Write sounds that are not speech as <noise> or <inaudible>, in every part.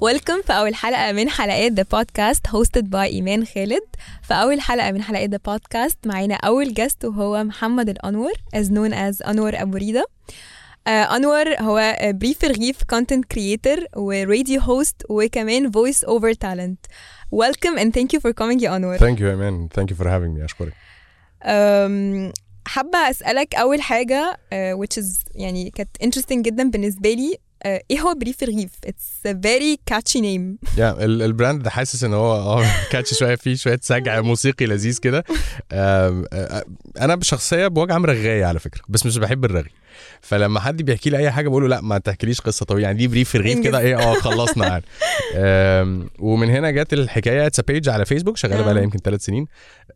Welcome في أول حلقة من حلقات the podcast hosted by إيمان خالد. في أول حلقة من حلقات the podcast معانا أول guest وهو محمد الأنور as known as أنور أبو ريدة. آه، أنور هو بريف رغيف content creator و radio host وكمان voice over talent Welcome and thank you for coming يا أنور. Thank you man thank you for having me. أشكرك. حابة أسألك أول حاجة uh, which is يعني كانت interesting جدا بالنسبة لي. Uh, إيه هو بريف رغيف؟ It's a very catchy name. <laughs> يا ال- ال brand ده حاسس إن هو آه catchy شوية فيه شوية سجع <laughs> موسيقي لذيذ كده. آم، آه، أنا بشخصيه بوجه عام رغايه على فكرة بس مش بحب الرغي. فلما حد بيحكي لي أي حاجة بقول له لأ ما تحكيليش قصة طويلة. يعني دي بريف رغيف كده. إيه آه خلصنا يعني ومن هنا جت الحكاية. It's page على فيسبوك شغالة آه. بقى يمكن ثلاث سنين.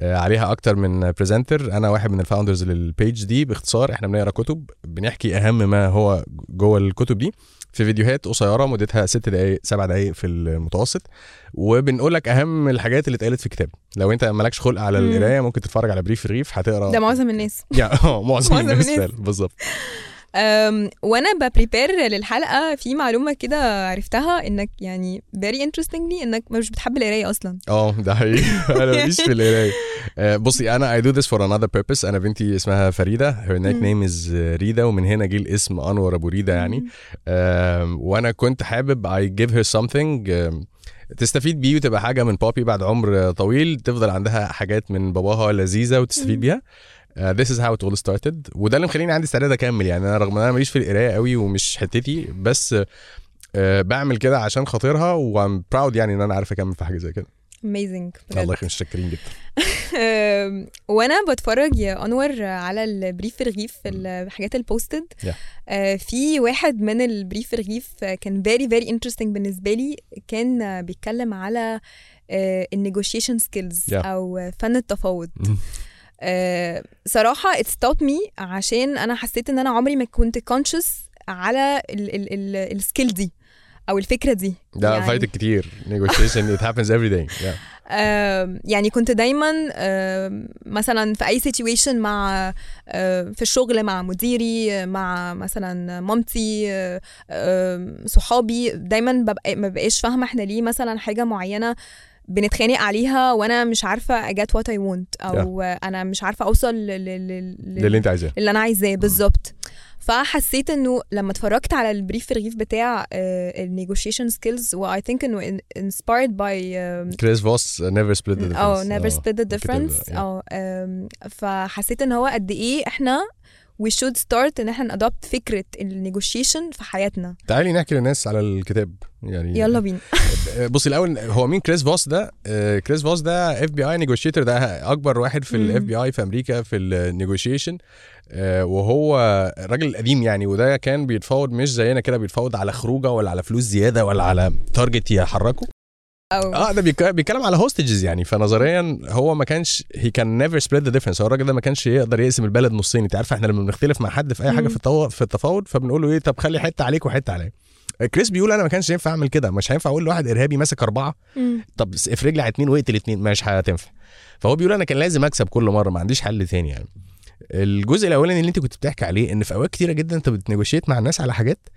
آه، عليها أكتر من presenter أنا واحد من ال founders لل page دي باختصار إحنا بنقرأ كتب بنحكي أهم ما هو جوه الكتب دي. في فيديوهات قصيرة مدتها ست دقائق سبع دقائق في المتوسط. وبنقول لك أهم الحاجات اللي اتقالت في الكتاب. لو أنت مالكش خلق على. القراية ممكن تتفرج على بريف رغيف هتقرأ ده معظم الناس. <laughs> يعني آه معظم الناس بالظبط. وأنا ب prepare للحلقة في معلومة كده عرفتها إنك يعني very interestingly إنك مش بتحب القراية أصلا. آه ده حقيقي. <laughs> أنا ماليش في القراية. آه، بصي أنا I do this for another purpose. أنا بنتي اسمها فريدة. Her nickname is ريدا ومن هنا جه الاسم أنور أبو ريدة يعني. وأنا كنت حابب I give her something تستفيد بيه وتبقى حاجة من بابي بعد عمر طويل. تفضل عندها حاجات من باباها لذيذة وتستفيد. بيها. Uh, this is how it all started. وده اللي مخليني عندي استعداد أكمل. يعني أنا رغم إن أنا ماليش في القراية قوي ومش حتتي بس uh, بعمل كده عشان خاطرها وام براود يعني إن أنا عارف أكمل في حاجة زي كده. Amazing الله يخليك متشكرين جدا. <laughs> وأنا بتفرج يا أنور على البريف رغيف الحاجات البوستد Yeah. آه، في واحد من البريف رغيف كان very very interesting بالنسبة لي. كان بيتكلم على ال negotiation skills Yeah. أو فن التفاوض. آه، صراحة it stopped me عشان أنا حسيت إن أنا عمري ما كنت conscious على ال skill دي أو الفكرة دي. ده يعني- فايتك كتير. Negotiation it happens every day. Yeah. آم، يعني كنت دايما آم، مثلا في أي situation مع في الشغل مع مديري مع مثلا مامتي صحابي دايما ببقى ما ببقاش فاهمة إحنا ليه مثلا حاجة معينة بنتخانق عليها وأنا مش عارفة I get what I want أو أنا مش عارفة اوصل لل- لل- لل- ده اللي انت عايزاه. اللي أنا عايزاه بالظبط. فحسيت انه لما اتفرجت على البريف الرغيف بتاع ال negotiation skills و I think انه inspired by um, كريس فوس never split the difference. آه never آه. split the الكتاب ده، difference yeah. آه أم، فحسيت ان هو قد إيه إحنا we should start إن إحنا ن adopt فكرة ال negotiation في حياتنا. تعالي نحكي للناس على الكتاب. يعني يلا بينا. <laughs> بصي الأول هو مين كريس فوس ده؟ آه، كريس فوس ده FBI negotiator ده أكبر واحد في. ال FBI في أمريكا في النيجوشيشن وهو الراجل القديم يعني وده كان بيتفاوض مش زينا كده بيتفاوض على خروجة ولا على فلوس زيادة ولا على target يحركه. أو آه ده بيتكلم على hostages يعني. فنظريا هو ما كانش هي can never split the difference هو الراجل ده ما كانش يقدر يقسم البلد نصين. انت عارف إحنا لما بنختلف مع حد في أي حاجة. في التو... في التفاوض فبنقول له إيه طب خلي حتة عليك وحتة عليا. كريس بيقول أنا ما كانش ينفع أعمل كده. مش هينفع أقول لواحد إرهابي ماسك أربعة. مم. طب افرج لي على اتنين واقتل اتنين مش هتنفع. فهو بيقول أنا كان لازم أكسب كل مرة ما عنديش حل تاني يعني. الجزء الأولاني اللي أنت كنت بتحكي عليه إن في أوقات كتيرة جدا أنت بت negotiate مع الناس على حاجات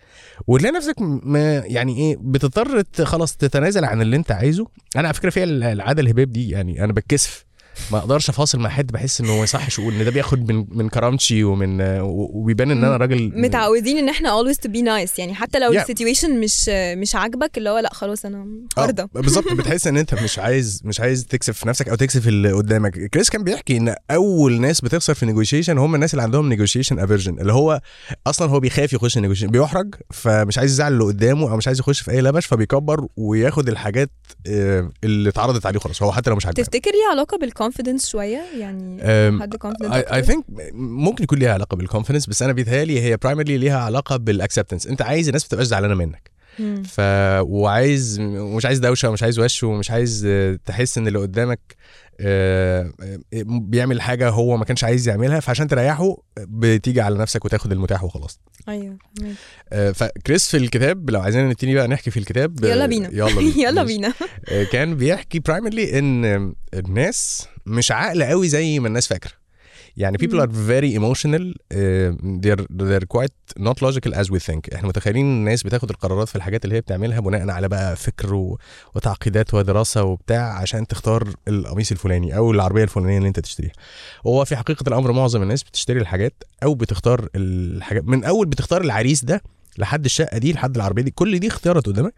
وتلاقي نفسك م- يعني إيه بتضطر خلاص تتنازل عن اللي أنت عايزه. أنا على فكرة فيها ال- العادة الهباب دي يعني أنا بتكسف. ما أقدرش افاصل مع حد بحس إنه ما يصحش أقول إن ده بياخد من من كرامتي ومن وبيبان إن أنا راجل متعودين إن إحنا always to be nice. يعني حتى لو Yeah. ال situation مش مش عاجبك اللي هو لأ خلاص أنا آه، هرضى بالظبط. بتحس إن أنت مش عايز مش عايز تكسب في نفسك أو تكسب اللي قدامك. كريس كان بيحكي إن أول ناس بتخسر في النيجوشيشن هم الناس اللي عندهم negotiation aversion اللي هو أصلا هو بيخاف يخش النيجوشيشن بيحرج فمش عايز يزعل اللي قدامه أو مش عايز يخش في أي لبش فبيكبر وياخد الحاجات آه، اللي اتعرضت عليه خلاص. هو حتى لو مش عاجباه تفتكر ليه علاقة بال confidence شوية يعني حد confident I think ممكن يكون ليها علاقة بال confidence بس أنا بيتهيألي هي primarily ليها علاقة بال acceptance أنت عايز الناس ما تبقاش زعلانة منك. ف وعايز ومش عايز دوشة ومش عايز وش ومش عايز آه، تحس إن اللي قدامك آه، آه، بيعمل حاجة هو ما كانش عايز يعملها فعشان تريحه بتيجي على نفسك وتاخد المتاح وخلاص. أيوه فكريس في الكتاب لو عايزين نبتدي بقى نحكي في الكتاب يلا بينا. يلا بينا. <laughs> يلا. بينا. كان بيحكي برايمرلي إن الناس مش عاقله قوي زي ما الناس فاكرة. يعني people are very emotional. Uh, they're they're quite not logical as we think. إحنا متخيلين الناس بتاخد القرارات في الحاجات اللي هي بتعملها بناء على بقى فكر. وتعقيدات ودراسة وبتاع عشان تختار القميص الفلاني أو العربية الفلانية اللي أنت تشتريها وهو في حقيقة الأمر معظم الناس بتشتري الحاجات أو بتختار الحاجات من أول بتختار العريس ده لحد الشقة دي لحد العربية دي كل دي اختيارات قدامك.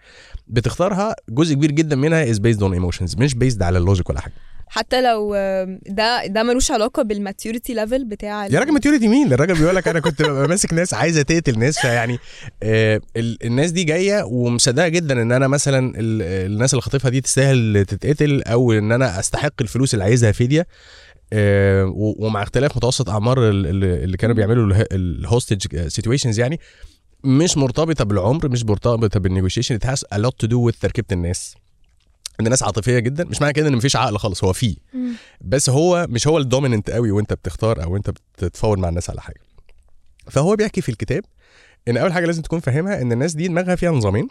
بتختارها جزء كبير جدا منها is based on emotions مش based على ال logic ولا حاجة. حتى لو ده ده ملوش علاقة بال maturity level بتاع يا راجل maturity مين؟ الراجل بيقول لك أنا كنت ماسك ناس عايزة تقتل ناس فيعني آه ال- الناس دي جاية ومصدقة جدا إن أنا مثلا ال- الناس اللي خاطفها دي تستاهل تتقتل أو إن أنا أستحق الفلوس اللي عايزها فديه آه ومع اختلاف متوسط أعمار ال- ال- اللي كانوا بيعملوا ال hostage situations يعني مش مرتبطة بالعمر مش مرتبطة بالنيجوشيشن it has a lot to do with تركيبة الناس. ان الناس عاطفية جدا مش معنى كده إن مفيش عقل خالص هو فيه. بس هو مش هو ال dominant قوي وأنت بتختار أو أنت بتتفاوض مع الناس على حاجة فهو بيحكي في الكتاب إن أول حاجة لازم تكون فاهمها إن الناس دي دماغها فيها نظامين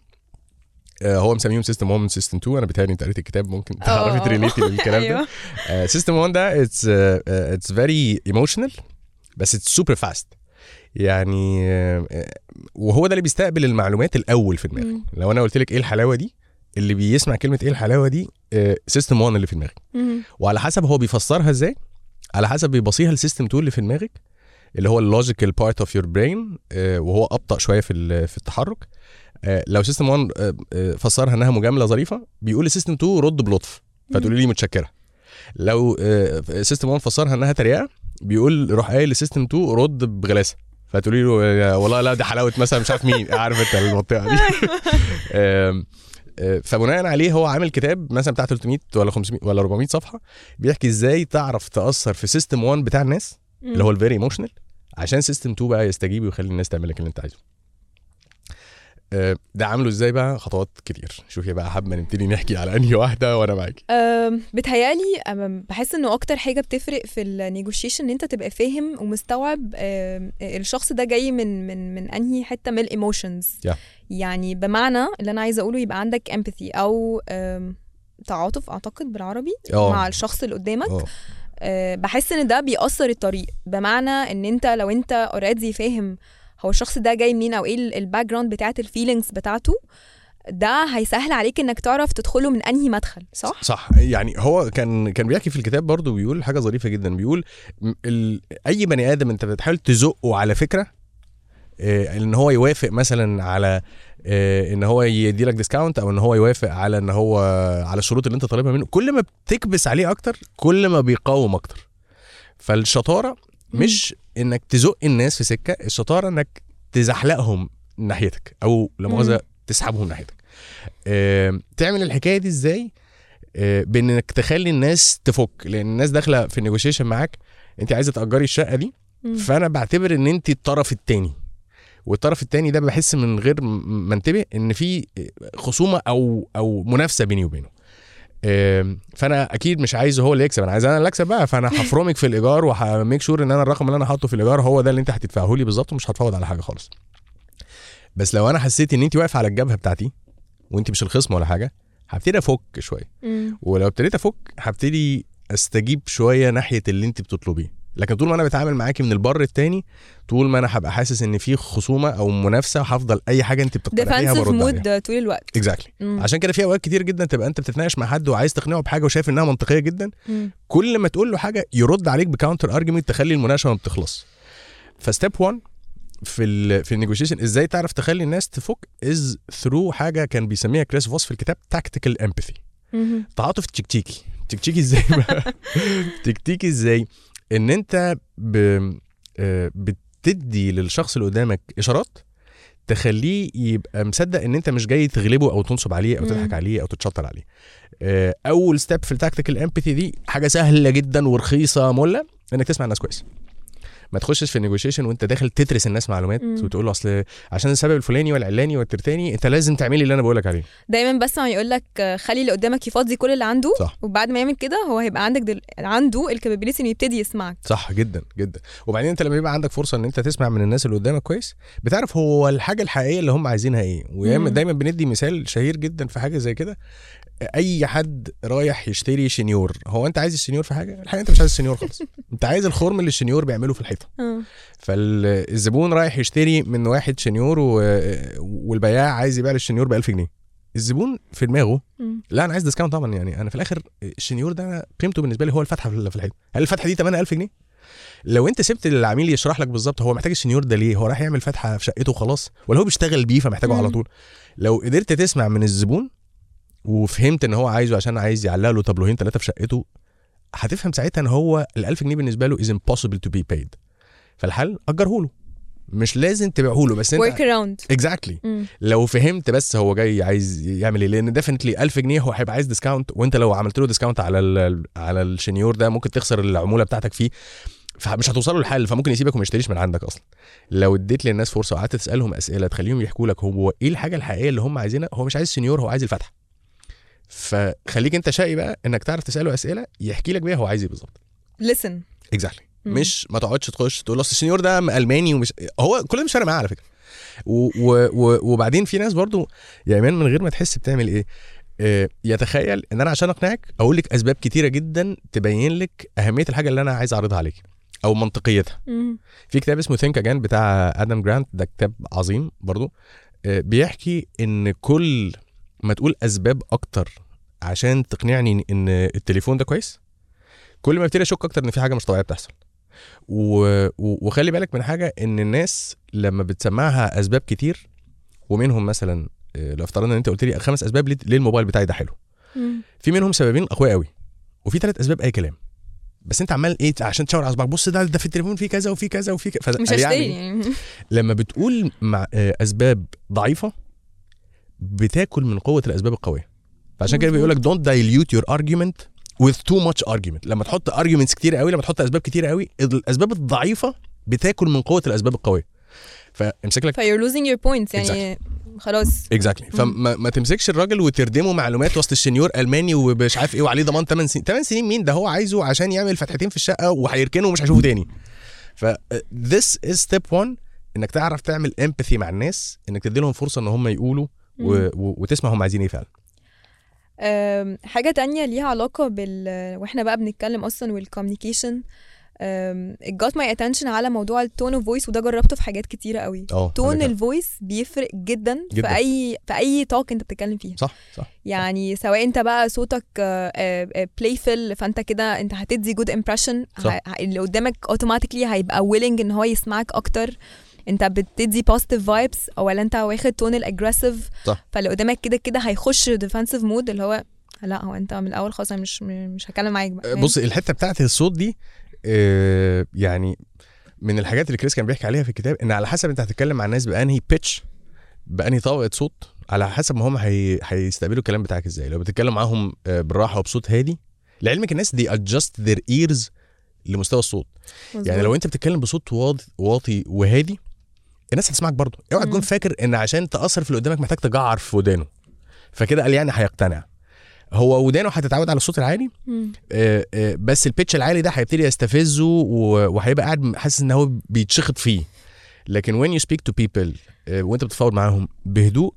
آه، هو مسميهم system 1 system 2 أنا بيتهيألي أنت قريت الكتاب ممكن تعرفي <laughs> آه. to relate للكلام ده. system 1 ده it's it's very emotional بس it's super fast يعني آه، آه، وهو ده اللي بيستقبل المعلومات الأول في دماغك. لو أنا قلت لك إيه الحلاوة دي اللي بيسمع كلمة إيه الحلاوة دي؟ system 1 اللي في دماغك. وعلى حسب هو بيفسرها إزاي على حسب بيبصيها ال system 2 اللي في دماغك اللي هو ال logical part of your brain وهو أبطأ شوية في في التحرك. آه، لو system 1 آه، آه، فسرها إنها مجاملة ظريفة بيقول ل system 2 رد بلطف فتقولي لي متشكرة. لو system 1 فسرها إنها تريقة بيقول روح قايل ل system 2 رد بغلاسة فتقولي له آه، والله لا دي حلاوة مثلا مش عارف مين عارف أنت المنطقة دي. <laughs> آه، فبناء عليه هو عامل كتاب مثلا بتاع 300 ولا 500 ولا 400 صفحة بيحكي إزاي تعرف تأثر في system 1 بتاع الناس اللي هو ال very emotional عشان system 2 بقى يستجيب ويخلي الناس تعمل لك اللي انت عايزه. آه، ده عامله إزاي بقى؟ خطوات كتير. شوفي بقى حابه نبتدي نحكي على أنهي واحدة وأنا معاكي أم، بتهيألي بحس إنه أكتر حاجة بتفرق في النيجوشيشن إن أنت تبقى فاهم ومستوعب الشخص ده جاي من من من أنهي حتة؟ من ال emotions Yeah. يعني بمعنى اللي أنا عايزة أقوله يبقى عندك empathy أو تعاطف أعتقد بالعربي آه. مع الشخص اللي قدامك. آه. أه، بحس إن ده بيأثر الطريق. بمعنى إن أنت لو أنت already فاهم هو الشخص ده جاي منين أو إيه ال background بتاعت ال feelings بتاعته ده هيسهل عليك إنك تعرف تدخله من أنهي مدخل صح؟ صح. يعني هو كان كان بيحكي في الكتاب برضه بيقول حاجة ظريفة جدا. بيقول ال... أي بني آدم أنت بتحاول تزقه على فكرة آه، إن هو يوافق مثلا على آه، إن هو يدي لك discount أو إن هو يوافق على إن هو على الشروط اللي أنت طالبها منه. كل ما بتكبس عليه أكتر كل ما بيقاوم أكتر. فالشطارة مش إنك تزق الناس في سكة الشطارة إنك تزحلقهم ناحيتك أو لا مؤاخذة. تسحبهم ناحيتك. آه، تعمل الحكاية دي إزاي؟ آه، بإنك تخلي الناس تفك لأن الناس داخلة في النيجوشيشن معاك أنت عايزة تأجري الشقة دي. فأنا بعتبر إن أنت الطرف التاني. والطرف التاني ده بحس من غير ما انتبه ان في خصومة أو أو منافسة بيني وبينه. فانا أكيد مش عايزه هو اللي يكسب. أنا عايز أنا اللي اكسب بقى. فانا هفرمك في الايجار وهميك شور ان أنا الرقم اللي أنا حاطه في الايجار هو ده اللي انت هتدفعه لي بالظبط ومش هتفاوض على حاجة خالص. بس لو أنا حسيت ان انت واقفة على الجبهة بتاعتي وانت مش الخصم ولا حاجة هبتدي افك شوية. ولو ابتديت افك هبتدي استجيب شوية ناحية اللي انت بتطلبيه. لكن طول ما أنا بتعامل معاكي من البر التاني طول ما أنا هبقى حاسس إن في خصومة أو منافسة هفضل أي حاجة انت defensive برد عليها. mode طول الوقت. exactly مم. عشان كده في أوقات كتير جدا تبقى أنت بتتناقش مع حد وعايز تقنعه بحاجة وشايف إنها منطقية جدا مم. كل ما تقول له حاجة يرد عليك ب counter argument تخلي المناقشة ما بتخلص. ف step 1 في ال في النيجوشيشن إزاي تعرف تخلي الناس تفك؟ is through حاجة كان بيسميها كريس فوس في الكتاب tactical empathy. تعاطف تكتيكي. تكتيكي إزاي بقى؟ <laughs> تكتيكي إزاي؟ إن أنت ب... آه، بتدي للشخص اللي قدامك إشارات تخليه يبقى مصدق إن أنت مش جاي تغلبه أو تنصب عليه أو. تضحك عليه أو تتشطر عليه آه، أول step في ال tactical empathy دي حاجة سهلة جدا ورخيصة مله إنك تسمع الناس كويس ما تخشش في النيجوشيشن وانت داخل تدرس الناس معلومات مم. وتقول له أصل عشان السبب الفلاني والعلاني والترتاني انت لازم تعملي اللي أنا بقول لك عليه. دايما بسمع يقول لك خلي اللي قدامك يفضي كل اللي عنده صح. وبعد ما يعمل كده هو هيبقى عندك دل... عنده ال capability إنه يبتدي يسمعك. صح جدا جدا. وبعدين انت لما يبقى عندك فرصة إن انت تسمع من الناس اللي قدامك كويس بتعرف هو الحاجة الحقيقية اللي هم عايزينها إيه. ودايما دايما بندي مثال شهير جدا في حاجة زي كده. أي حد رايح يشتري شنيور هو أنت عايز الشنيور في حاجة؟ الحقيقة أنت مش عايز الشنيور خالص. <laughs> أنت عايز الخرم اللي الشنيور بيعمله في الحيطة. آه. فالزبون رايح يشتري من واحد شنيور و... والبياع عايز يبيع الشنيور ب 1000 جنيه. الزبون في دماغه. لا أنا عايز discount طبعا يعني. أنا في الآخر الشنيور ده قيمته بالنسبة لي هو الفتحة في الحيطة. هل الفتحة دي 8000 جنيه؟ لو أنت سبت العميل يشرح لك بالظبط هو محتاج الشنيور ده ليه هو رايح يعمل فتحة في شقته وخلاص ولا هو بيشتغل بيه فمحتاجه. على طول؟ لو قدرت تسمع من الزبون وفهمت إن هو عايزه عشان عايز يعلق له طابلوهين ثلاثة في شقته هتفهم ساعتها إن هو ال 1000 جنيه بالنسبة له is impossible to be paid. فالحل أجره له. مش لازم تبيعه له بس أنت work around. exactly. لو فهمت بس هو جاي عايز يعمل إيه لأن definitely 1000 جنيه هو هيبقى عايز discount وأنت لو عملت له discount على ال على الشنيور ده ممكن تخسر العمولة بتاعتك فيه. فمش هتوصلوا للحل فممكن يسيبك وما يشتريش من عندك أصلا. لو اديت للناس فرصة وقعدت تسألهم أسئلة تخليهم يحكوا لك هو إيه الحاجة الحقيقية اللي هم عايزينها هو مش عايز شنيور هو عايز الفتحة. فخليك انت شقي بقى انك تعرف تسأله أسئلة يحكي لك بيها هو عايز إيه بالظبط. Listen. exactly. مش ما تقعدش تخش تقول أصل الشنيور ده ألماني ومش هو كل ده مش فارق معاه على فكرة. و... و... و... وبعدين في ناس برضو يا إيمان من غير ما تحس بتعمل إيه آه، يتخيل إن أنا عشان أقنعك أقول لك أسباب كتيرة جدا تبين لك أهمية الحاجة اللي أنا عايز أعرضها عليك أو منطقيتها. مم. في كتاب اسمه Think Again بتاع آدم جرانت ده كتاب عظيم برضو آه، بيحكي إن كل ما تقول أسباب أكتر عشان تقنعني ان التليفون ده كويس؟ كل ما أبتدي أشك أكتر إن في حاجة مش طبيعية بتحصل. و... و... وخلي بالك من حاجة إن الناس لما بتسمعها أسباب كتير ومنهم مثلا آه، لو افترضنا إن أنت قلت لي خمس أسباب ليه الموبايل بتاعي ده حلو. في منهم سببين أقوياء قوي وفي ثلاث أسباب أي كلام. بس أنت عمال إيه عشان تشاور على صباعك بص ده ده في التليفون فيه كذا وفي كذا وفي كذا مش هشتري يعني. لما بتقول مع آه، أسباب ضعيفة بتاكل من قوة الأسباب القوية. فعشان كده بيقول لك don't dilute your argument with too much argument. لما تحط arguments كتير قوي لما تحط أسباب كتير قوي الأسباب الضعيفة بتاكل من قوة الأسباب القوية. فامسك لك ف you're losing your point يعني خلاص. exactly فما ما تمسكش الراجل وتردمه معلومات وسط الشنيور ألماني ومش عارف إيه وعليه ضمان 8 سنين. 8 سنين مين؟ ده هو عايزه عشان يعمل فتحتين في الشقة وهيركنه ومش هيشوفه تاني. ف this is step one إنك تعرف تعمل empathy مع الناس إنك تدي لهم فرصة إن هم يقولوا و... وتسمع هم عايزين إيه فعلا. أم، حاجة تانية ليها علاقة بال وإحنا بقى بنتكلم أصلا وال communication it got my attention على موضوع ال tone of voice وده جربته في حاجات كتيرة قوي. آه tone حق. ال voice بيفرق جدا, جداً. في أي في أي talk أنت بتتكلم فيه صح صح يعني سواء أنت بقى صوتك playful فأنت كده أنت هتدي good impression صح. اللي قدامك automatically هيبقى willing إن هو يسمعك أكتر. انت بتدي positive vibes ولا انت واخد tone ال aggressive صح. فاللي قدامك كده كده هيخش defensive mode اللي هو لا هو انت من الأول خلاص أنا مش مش هتكلم معاك بقى بص الحتة بتاعت الصوت دي آه، يعني من الحاجات اللي كريس كان بيحكي عليها في الكتاب إن على حسب أنت هتتكلم مع الناس بأنهي pitch بأنهي طبقة صوت على حسب ما هم هي... هيستقبلوا الكلام بتاعك إزاي لو بتتكلم معاهم آه، بالراحة وبصوت هادي لعلمك الناس دي adjust their ears لمستوى الصوت مظبوط. يعني لو أنت بتتكلم بصوت واطي وهادي الناس هتسمعك برضه اوعى تكون. فاكر إن عشان تأثر في اللي قدامك محتاج تجعر في ودانه فكده قال يعني هيقتنع هو ودانه هتتعود على الصوت العالي. آه، آه، بس البيتش العالي ده هيبتدي يستفزه وهيبقى قاعد حاسس إن هو بيتشخط فيه لكن when you speak to people آه، وأنت بتتفاوض معاهم بهدوء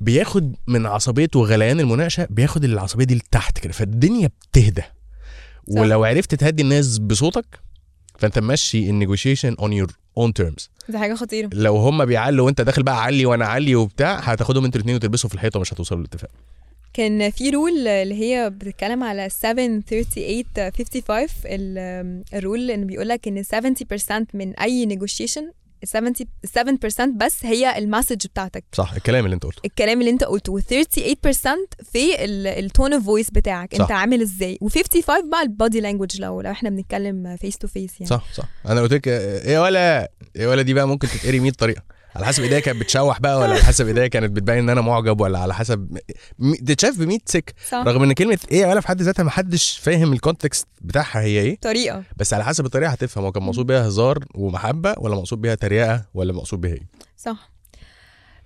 بياخد من عصبية وغليان المناقشة بياخد العصبية دي لتحت كده فالدنيا بتهدى. ولو عرفت تهدي الناس بصوتك فانت ماشي ال negotiation on your own terms دي حاجة خطيرة. لو هم بيعلوا وانت داخل بقى علي وأنا علي وبتاع هتاخدهم أنتوا الاثنين وتلبسوا في الحيطة ومش هتوصلوا لاتفاق كان في rule اللي هي بتتكلم على 7 38 55 ال- ال rule اللي بيقول لك ان 70% من أي نيجوشيشن 70 7% بس هي ال message بتاعتك. صح الكلام اللي انت قلته. الكلام اللي انت قلته و 38% في ال tone of voice بتاعك. صح. انت عامل إزاي؟ و55 بقى ال body language لو لو إحنا بنتكلم face to face يعني. صح صح. أنا قلت لك إيه ولا؟ إيه ولا دي بقى ممكن تتقري 100 طريقة. على حسب إيديا كانت بتشوح بقى ولا على حسب إيديا كانت بتبين إن أنا معجب ولا على حسب تتشاف ب 100 سك. رغم إن كلمة إيه ولا في حد ذاتها ما حدش فاهم ال context بتاعها هي إيه. طريقة. بس على حسب الطريقة هتفهم هو كان مقصود بيها هزار ومحبة ولا مقصود بيها تريقة ولا مقصود بيها إيه. صح.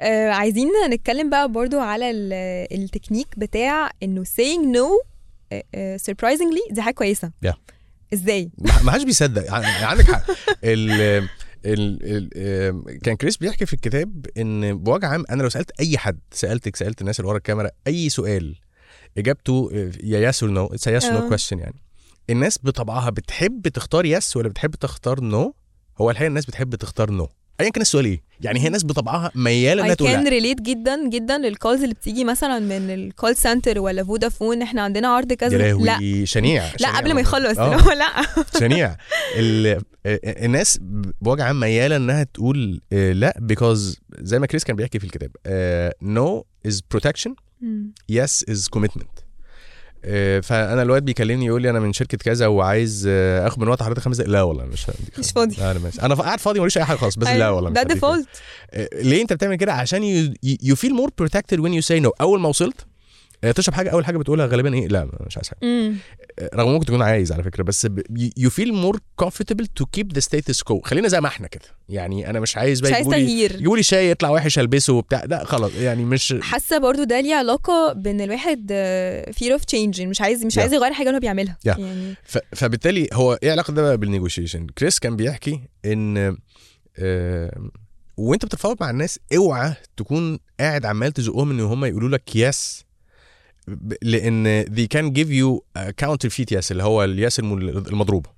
آه عايزين نتكلم بقى برضو على ال- التكنيك بتاع إنه saying no آه، آه، surprisingly دي حاجة كويسة. Yeah. إزاي؟ ما حدش بيصدق. عندك حق. <laughs> ال ال كان كريس بيحكي في الكتاب إن بوجه عام أنا لو سألت أي حد سألتك سألت الناس اللي ورا الكاميرا أي سؤال إجابته يا yes or no it's yes no آه. question يعني. الناس بطبعها بتحب تختار yes ولا بتحب تختار no هو الحقيقة الناس بتحب تختار no ايا كان السؤال إيه؟ يعني هي ناس بطبعها ميالة إنها تقول لا. relate جدا جدا لل calls اللي بتيجي مثلا من ال call center ولا فودافون إحنا عندنا عرض كذا. لا. شنيع لا قبل ما. يخلص. آه. <laughs> لا. <laughs> شنيع. ال- الناس بوجه عام ميالة إنها تقول آه، لا because زي ما كريس كان بيحكي في الكتاب no is protection. yes is commitment فأنا الواد بيكلمني يقول لي أنا من شركة كذا وعايز آه، آخد من وقت حضرتك خمس دقايق لا والله مش مش فاضي. لا أنا ماشي. أنا قاعد فاضي ماليش أي حاجة خالص بس لا أيوة، والله مش ده. default آه، ليه أنت بتعمل كده؟ عشان you feel more protected when you say no أول ما وصلت آه، تشرب حاجة أول حاجة بتقولها غالبا إيه لا مش عايز حاجة. رغم ممكن تكون عايز على فكرة بس you feel more comfortable to keep the status quo خلينا زي ما إحنا كده. يعني أنا مش عايز مش بقى عايز يجيبوا لي تغيير. يجيبوا لي شاي يطلع وحش ألبسه وبتاع. لا خلاص يعني مش حاسة برضو ده ليه علاقة بإن الواحد fear of change مش عايز مش Yeah. عايز يغير حاجة اللي هو بيعملها. Yeah. يعني ف... فبالتالي هو إيه علاقة ده بقى بالنيجوشيشن كريس كان بيحكي إن آه وأنت بتتفاوض مع الناس اوعى تكون قاعد عمال تزقهم إن هم يقولوا لك yes لأن they can give you a counterfeit yes اللي هو ال yes الم- المضروبة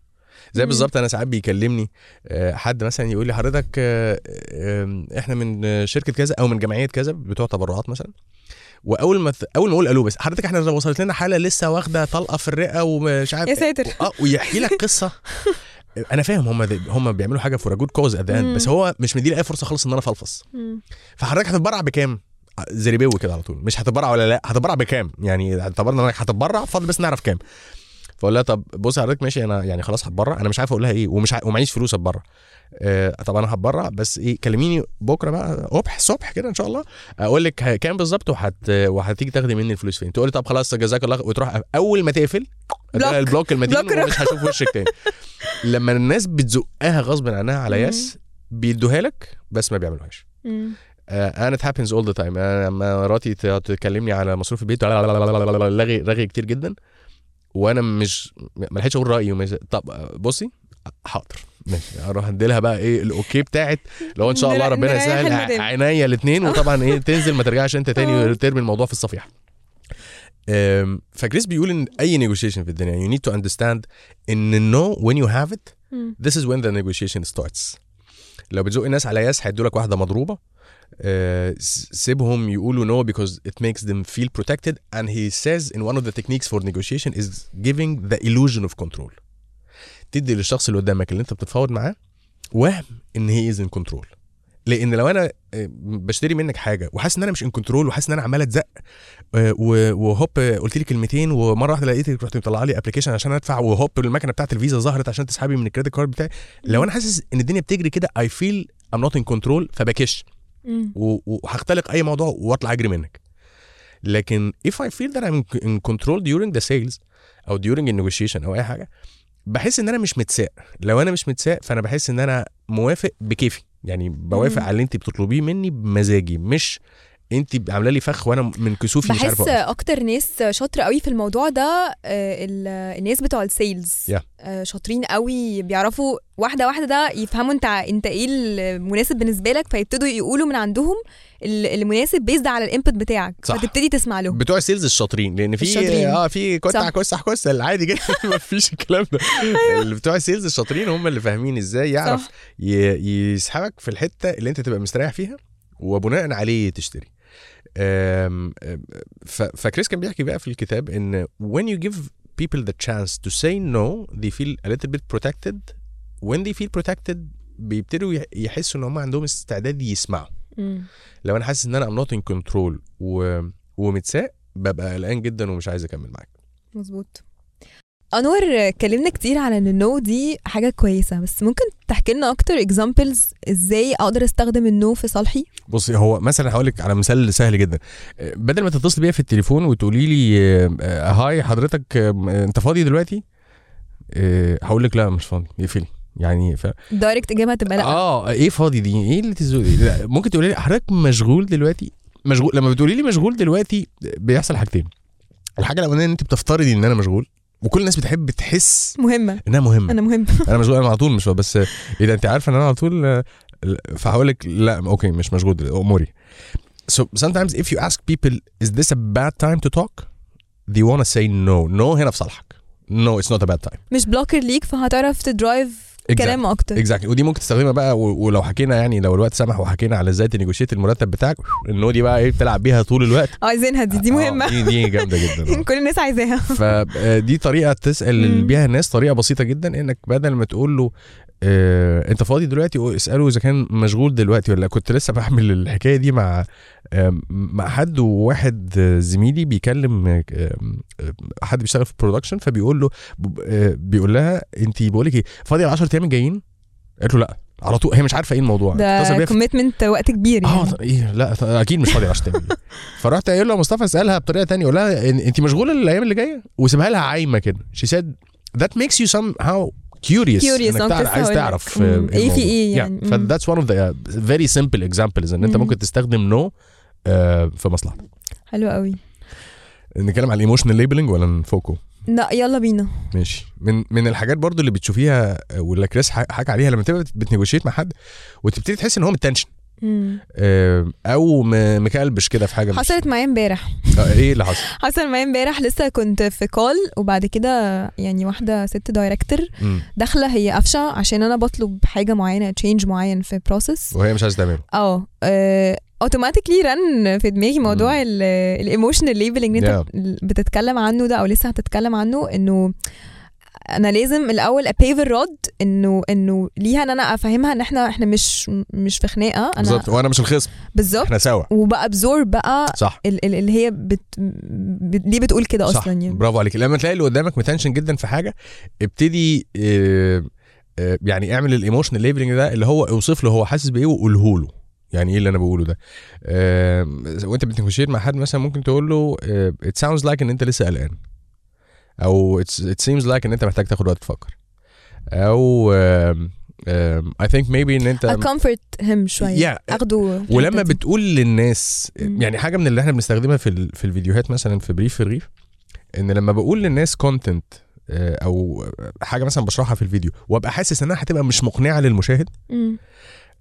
زي. بالظبط أنا ساعات بيكلمني آه، حد مثلا يقول لي حضرتك آه، إحنا من شركة كذا أو من جمعية كذا بتوع تبرعات مثلا وأول ما أول ما أقول ألو بس حضرتك إحنا وصلت لنا حالة لسه واخدة طلقة في الرئة ومش عارف يا ساتر آه ويحكي لك قصة <laughs> أنا فاهم هم هم بيعملوا حاجة for good cause ات. بس هو مش مديني أي فرصة خالص إن أنا أفلفص. فحضرتك هتتبرع بكام؟ زريبيو كده على طول. مش هتتبرع ولا لا هتتبرع بكام؟ يعني اعتبرنا انك هتتبرع فاضل بس نعرف كام. فاقول لها طب بص حضرتك ماشي أنا يعني خلاص هتبرع. أنا مش عارف أقول لها إيه ومش ع... ومعيش فلوس اتبرع. آه طب أنا هتبرع بس إيه كلميني بكرة بقى صبح الصبح كده ان شاء الله. أقول لك كام بالظبط وهت وهتيجي تاخدي مني الفلوس فين. تقول لي طب خلاص جزاك الله وتروح أول ما تقفل block. ال block المتين block ومش هشوف وشك تاني. <laughs> لما الناس بتزقها غصب عنها على. yes بيدوها لك بس ما بيعملوهاش. مم. أنا it happens all the time أنا لما مراتي تكلمني على مصروف البيت رغي رغي كتير جدا وأنا مش ما لحقتش أقول رأيي ومش طب بصي حاضر ماشي أروح اديلها بقى إيه ال okay بتاعت لو إن شاء الله ربنا يسهل. عينيا الاثنين <laughs> وطبعا إيه تنزل ما ترجعش أنت تاني آه. وترمي الموضوع في الصفيحة فكريس بيقول إن أي نيجوشيشن في الدنيا you need to understand إن when you have it مم. this is when the negotiation starts لو بتزق الناس على yes هيدوا لك واحدة مضروبة آه، سيبهم يقولوا no because it makes them feel protected and he says in one of the techniques for negotiation is giving the illusion of control. تدي للشخص اللي قدامك اللي انت بتتفاوض معاه وهم إن he is in control. لأن لو أنا آه، بشتري منك حاجة وحاسس إن أنا مش in control وحاسس إن أنا عمال أتزق آه، وهوب آه، قلت لي كلمتين ومرة واحدة لقيتك رحت مطلع لي application عشان أدفع وهوب المكنة بتاعت الفيزا ظهرت عشان تسحبي من ال credit card بتاعي. لو أنا حاسس إن الدنيا بتجري كده I feel I'm not in control فبكش. وهختلق أي موضوع وأطلع أجري منك. لكن if I feel that I'm in control during the sales أو during the negotiation أو أي حاجة بحس إن أنا مش متساق لو أنا مش متساق فأنا بحس إن أنا موافق بكيفي. يعني بوافق. على اللي انت بتطلبيه مني بمزاجي مش انت عامله لي فخ وأنا من كسوفي مش عارف بحس. أكتر ناس شاطره قوي في الموضوع ده آه، ال- الناس بتوع ال sales Yeah. آه، شاطرين قوي بيعرفوا واحدة واحدة ده يفهموا انت انت إيه المناسب بالنسبة لك فيبتدوا يقولوا من عندهم ال- المناسب بيزد على ال input بتاعك صح. فتبتدي تسمع لهم بتوع ال sales الشاطرين لأن في الشاطرين. آه في كتع. كسح كسح العادي جدا <laughs> ما فيش الكلام ده اللي بتوع ال sales الشاطرين هم اللي فاهمين إزاي يعرف. ي- يسحبك في الحتة اللي أنت تبقى مستريح فيها وبناء عليه تشتري فكريس كان بيحكي بقى في الكتاب إن when you give people the chance to say no they feel a little bit protected. When they feel protected بيبتدوا يح- يحسوا إن هم عندهم استعداد يسمعوا. لو أنا حاسس إن أنا I'm not in control و... ومتساق ببقى قلقان جدا ومش عايز أكمل معاك. مظبوط. أنور اتكلمنا كتير على إن ال no دي حاجة كويسة بس ممكن تحكي لنا أكتر examples إزاي أقدر أستخدم ال no في صالحي؟ بصي هو مثلا هقول لك على مثال سهل جدا. بدل ما تتصل بيا في التليفون وتقولي لي آه، hi حضرتك آه، أنت فاضي دلوقتي؟ آه، هقول لك لا مش فاضي اقفلي يعني ف... direct إجابة هتبقى لا. آه إيه فاضي دي؟ إيه اللي تزودي لا، ممكن تقولي لي حضرتك مشغول دلوقتي؟ مشغول لما بتقولي لي مشغول دلوقتي بيحصل حاجتين. الحاجة الأولانية إن أنت بتفترضي إن أنا مشغول. وكل الناس بتحب تحس مهمة. إنها مهمة. أنا مهم <laughs> أنا مشغول أنا على طول مش بس إذا أنت عارفة إن أنا على طول آه، فهقول لك لا okay مش مشغول أؤمري. So sometimes if you ask people is this a bad time to talk? they wanna say no. No هنا في صالحك. No it's not a bad time. مش blocker ليك فهتعرف ت drive كلام أكتر. exactly ودي ممكن تستخدمها بقى ولو حكينا يعني لو الوقت سمح وحكينا على إزاي ت negotiate المرتب بتاعك ال no دي بقى إيه بتلعب بيها طول الوقت. <laughs> عايزينها دي دي آه، مهمة. دي دي جامدة جدا. آه. <laughs> كل الناس عايزاها. فدي طريقة تسأل. بيها الناس طريقة بسيطة جدا إنك بدل ما تقول له آه أنت فاضي دلوقتي؟ اسأله إذا كان مشغول دلوقتي ولا كنت لسه بعمل الحكاية دي مع آه مع حد وواحد آه، زميلي بيكلم آه، آه، حد بيشتغل في production فبيقول له آه، بيقول لها انت بقول لك إيه فاضيه ال 10 أيام الجايين قالت له لأ على طول هي مش عارفة إيه الموضوع ده commitment وقت كبير آه يعني ط- إيه لأ ط- أكيد مش فاضي 10 أيام <laughs> فرحت قايل له مصطفى اسألها بطريقة تانية أقول لها انت مشغولة الأيام اللي جاية وسيبها لها عايمة كده she said that makes you somehow curious Curious، إنك تعرف عايز. تعرف. آه، إيه في Yeah. يعني. ف مم. that's one of the uh, very simple examples إن أنت مم. ممكن تستخدم no آه، في مصلحتك حلو قوي. نتكلم على ال emotional labeling ولا نفوكو لا يلا بينا. ماشي. من من الحاجات برضو اللي بتشوفيها آه، واللي كريس حكى عليها لما تبقى بت negotiate مع حد وتبتدي تحس إن هو متنشن. آه، أو م- مكلبش كده في حاجة حصلت معايا امبارح. آه، إيه اللي حصل؟ <laughs> حصل معايا امبارح لسه كنت في call وبعد كده يعني واحدة ست director. داخلة هي قافشه عشان أنا بطلب حاجة معينة change معين في process وهي مش عايزة تعمله. آه automatically رن في دماغي موضوع ال emotional labeling اللي أنت بتتكلم عنه ده أو لسه هتتكلم عنه إنه أنا لازم الأول أ pave the road إنه إنه ليها إن أنا أفهمها إن إحنا إحنا مش مش في خناقة. أنا بالظبط. وأنا مش الخصم. بالظبط. إحنا سوا. وب absorb بقى صح. ال- ال- اللي هي بت... ب- ليه بتقول كده أصلا يعني؟ برافو عليك. لما تلاقي اللي قدامك متنشن جدا في حاجة ابتدي آه، آه، يعني اعمل ال emotional labeling ده اللي هو اوصف له هو حاسس بإيه وقوله له. يعني إيه اللي أنا بقوله ده؟ آه، وأنت بت negotiate مع حد مثلا ممكن تقول له it sounds like إن أنت لسه قلقان. أو it seems like إن أنت محتاج تاخد وقت تفكر أو I think maybe إن أنت comfort him شوية Yeah. أخده ولما. بتقول للناس. يعني حاجة من اللي إحنا بنستخدمها في ال- في الفيديوهات مثلا في بريف الريف إن لما بقول للناس content أو حاجة مثلا بشرحها في الفيديو وأبقى حاسس إنها هتبقى مش مقنعة للمشاهد.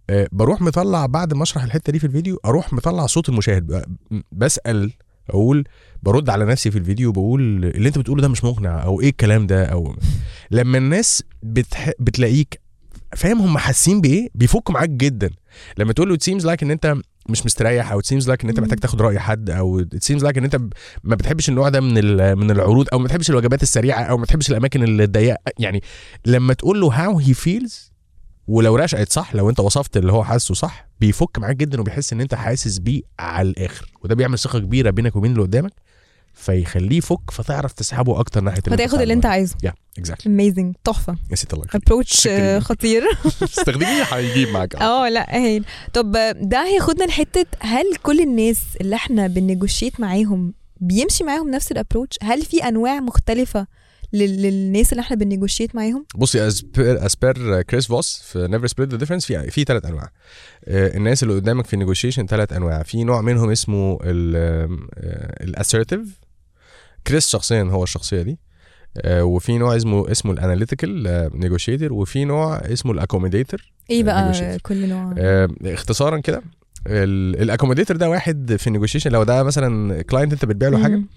آه، بروح مطلع بعد ما أشرح الحتة دي في الفيديو أروح مطلع صوت المشاهد بسأل أقول برد على نفسي في الفيديو بقول اللي انت بتقوله ده مش مقنع أو إيه الكلام ده أو لما الناس بتح... بتلاقيك فاهم هم حاسين بإيه؟ بيفك معاك جدا. لما تقول له it seems like ان انت مش مستريح أو it seems like ان انت. محتاج تاخد رأي حد أو it seems like ان انت ما بتحبش النوع ده من من العروض أو ما بتحبش الوجبات السريعة أو ما بتحبش الأماكن الضيقه يعني لما تقول له how he feels ولو رشقت صح لو انت وصفت اللي هو حاسه صح بيفك معاك جدا وبيحس إن انت حاسس بيه على الآخر. وده بيعمل ثقة كبيرة بينك وبين اللي قدامك فيخليه يفك فتعرف تسحبه أكتر ناحية فتاخد اللي انت عايزه. yeah exactly amazing تحفة. يا ست الله approach. خطير. <laughs> استخدميه هيجيب معاك. <laughs> آه لا هايل طب ده هياخدنا لحتة هل كل الناس اللي إحنا بنيجوشيت معاهم بيمشي معاهم نفس ال approach هل في أنواع مختلفة للناس اللي إحنا بنيجوشيت معاهم؟ بصي as per as per كريس فوس في Never Split the Difference في في ثلاث أنواع. آه، الناس اللي قدامك في النيجوشيشن ثلاث أنواع. في نوع منهم اسمه ال assertive كريس شخصيا هو الشخصية دي. آه، وفي نوع اسمه اسمه ال analytical negotiator وفي نوع اسمه ال accommodator إيه بقى. كل نوع؟ اختصارا كده ال accommodator ده واحد في النيجوشيشن لو ده مثلا client أنت بتبيع له حاجة مم.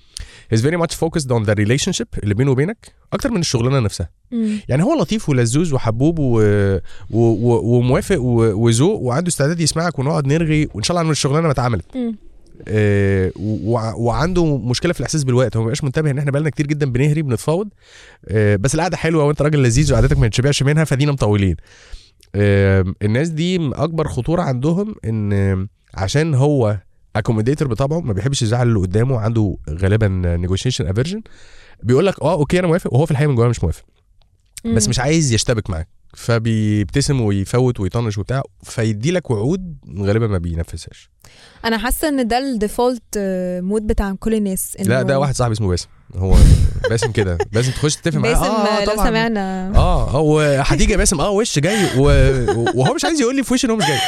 is very much focused on the relationship اللي بينه وبينك أكتر من الشغلانة نفسها مم. يعني هو لطيف ولذوذ وحبوب و... و... و... وموافق و... وذوق وعنده استعداد يسمعك ونقعد نرغي وإن شاء الله عن الشغلانة ما اتعملت. آه و... وعنده مشكلة في الإحساس بالوقت هو ما بقاش منتبه إن إحنا بقالنا كتير جدا بنهري بنتفاوض آه بس القعدة حلوة وأنت راجل لذيذ وقعدتك ما تشبعش منها فدينا مطولين الناس دي أكبر خطورة عندهم إن عشان هو accommodator بطبعه ما بيحبش يزعل اللي قدامه عنده غالبا negotiation aversion بيقول لك آه okay أنا موافق. وهو في الحقيقة من جواه مش موافق. بس. مش عايز يشتبك معاك فبيبتسم ويفوت ويطنش وبتاع فيدي لك وعود غالبا ما بينفذهاش. أنا حاسة إن ده ال default mode بتاع كل الناس لا ده واحد صاحبي اسمه باسم. هو باسم كده باسم تخش تتفق معاه. باسم آه لو سمعنا. آه هو هتيجي يا باسم. آه وش جاي و... وهو مش عايز يقول لي في وش إن هو مش جاي.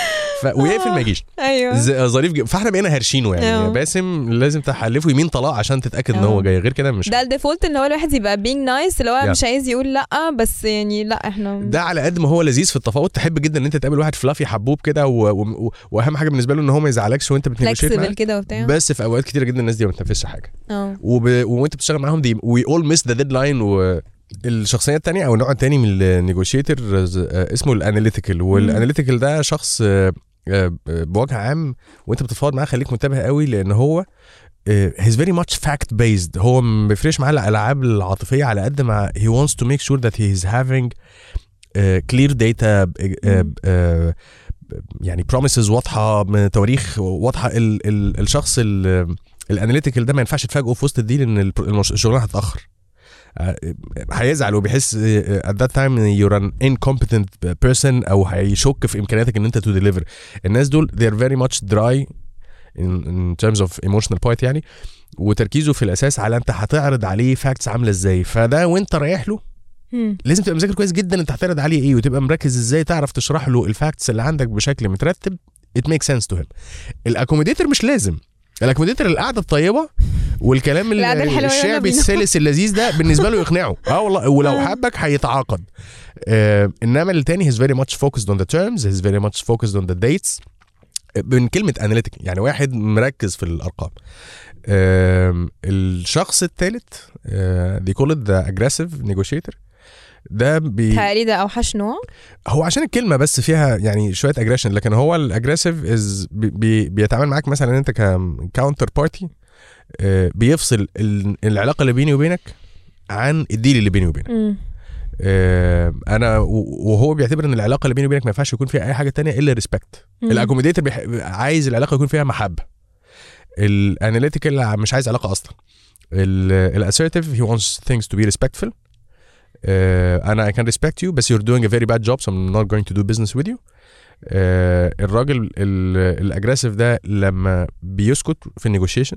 ف... ويقفل ما يجيش. أيوه. ز- ظريف جدا. فإحنا بقينا هرشينه يعني. آه. باسم لازم تحلفه يمين طلاق عشان تتأكد إن آه. هو جاي. غير كده مش ده ال default إن هو الواحد يبقى being nice اللي هو. مش عايز يقول لأ بس يعني لأ إحنا ده على قد ما هو لذيذ في التفاوض. تحب جدا إن أنت تقابل واحد fluffy حبوب كده و... و... وأهم حاجة بالنسبة له إن هو ما يزعلكش وأنت معاه. كده وبتاع. بس في أوقات كتيرة جدا الناس دي ما بتنفذش حاجة. وب... وأنت تشتغل معاهم they will all miss the deadline و الشخصية الثانية أو النوع الثاني من ال negotiator اسمه ال analytical وال analytical ده شخص آه، آه، بوجه عام وانت بتتفاوض معاه خليك منتبه قوي لأن هو he's very much fact based هو ما بيفرقش معاه الألعاب العاطفية على قد ما he wants that he is having uh, clear data uh, uh, يعني promises واضحة تواريخ واضحة. ال ال الشخص ال analytical ده ما ينفعش تفاجئه في وسط ال deal إن الشغلانة هتتأخر. آه، هيزعل وبيحس آه، at that time you're an incompetent person أو هيشك في إمكانياتك إن أنت to deliver. الناس دول they're very much dry in, in terms of emotional part يعني وتركيزه في الأساس على أنت هتعرض عليه facts عاملة إزاي. فده وأنت رايح له. لازم تبقى مذاكر كويس جدا أنت هتعرض عليه إيه وتبقى مركز إزاي تعرف تشرح له ال facts اللي عندك بشكل مترتب. It makes sense to him. ال accommodator مش لازم. ال accommodator القعدة الطيبة والكلام الشعبي. السلس اللذيذ ده بالنسبة له يقنعه. <laughs> آه والله ولو آه. حبك هيتعاقد. آه إنما التاني he's very much focused on the terms he's very much focused on the dates. من كلمة analytic يعني واحد مركز في الأرقام. آم، الشخص الثالث دي it the aggressive negotiator. ده بي تهيألي ده اوحش نوع؟ هو عشان الكلمة بس فيها يعني شوية aggression لكن هو ال aggressive از بي بي بيتعامل معاك مثلا أنت ك counter party بيفصل ال- العلاقة اللي بيني وبينك عن ال deal اللي بيني وبينك. آه، أنا وهو بيعتبر إن العلاقة اللي بيني وبينك ما ينفعش يكون فيها أي حاجة تانية إلا respect بيح... عايز العلاقة يكون فيها محبة. ال analytical مش عايز علاقة أصلا. ال assertive he wants things to be respectful. آه، أنا I can respect you بس you're doing a very bad job so I'm not going to do business with you. آه، الراجل ال aggressive ده لما بيسكت في النيجوشيشن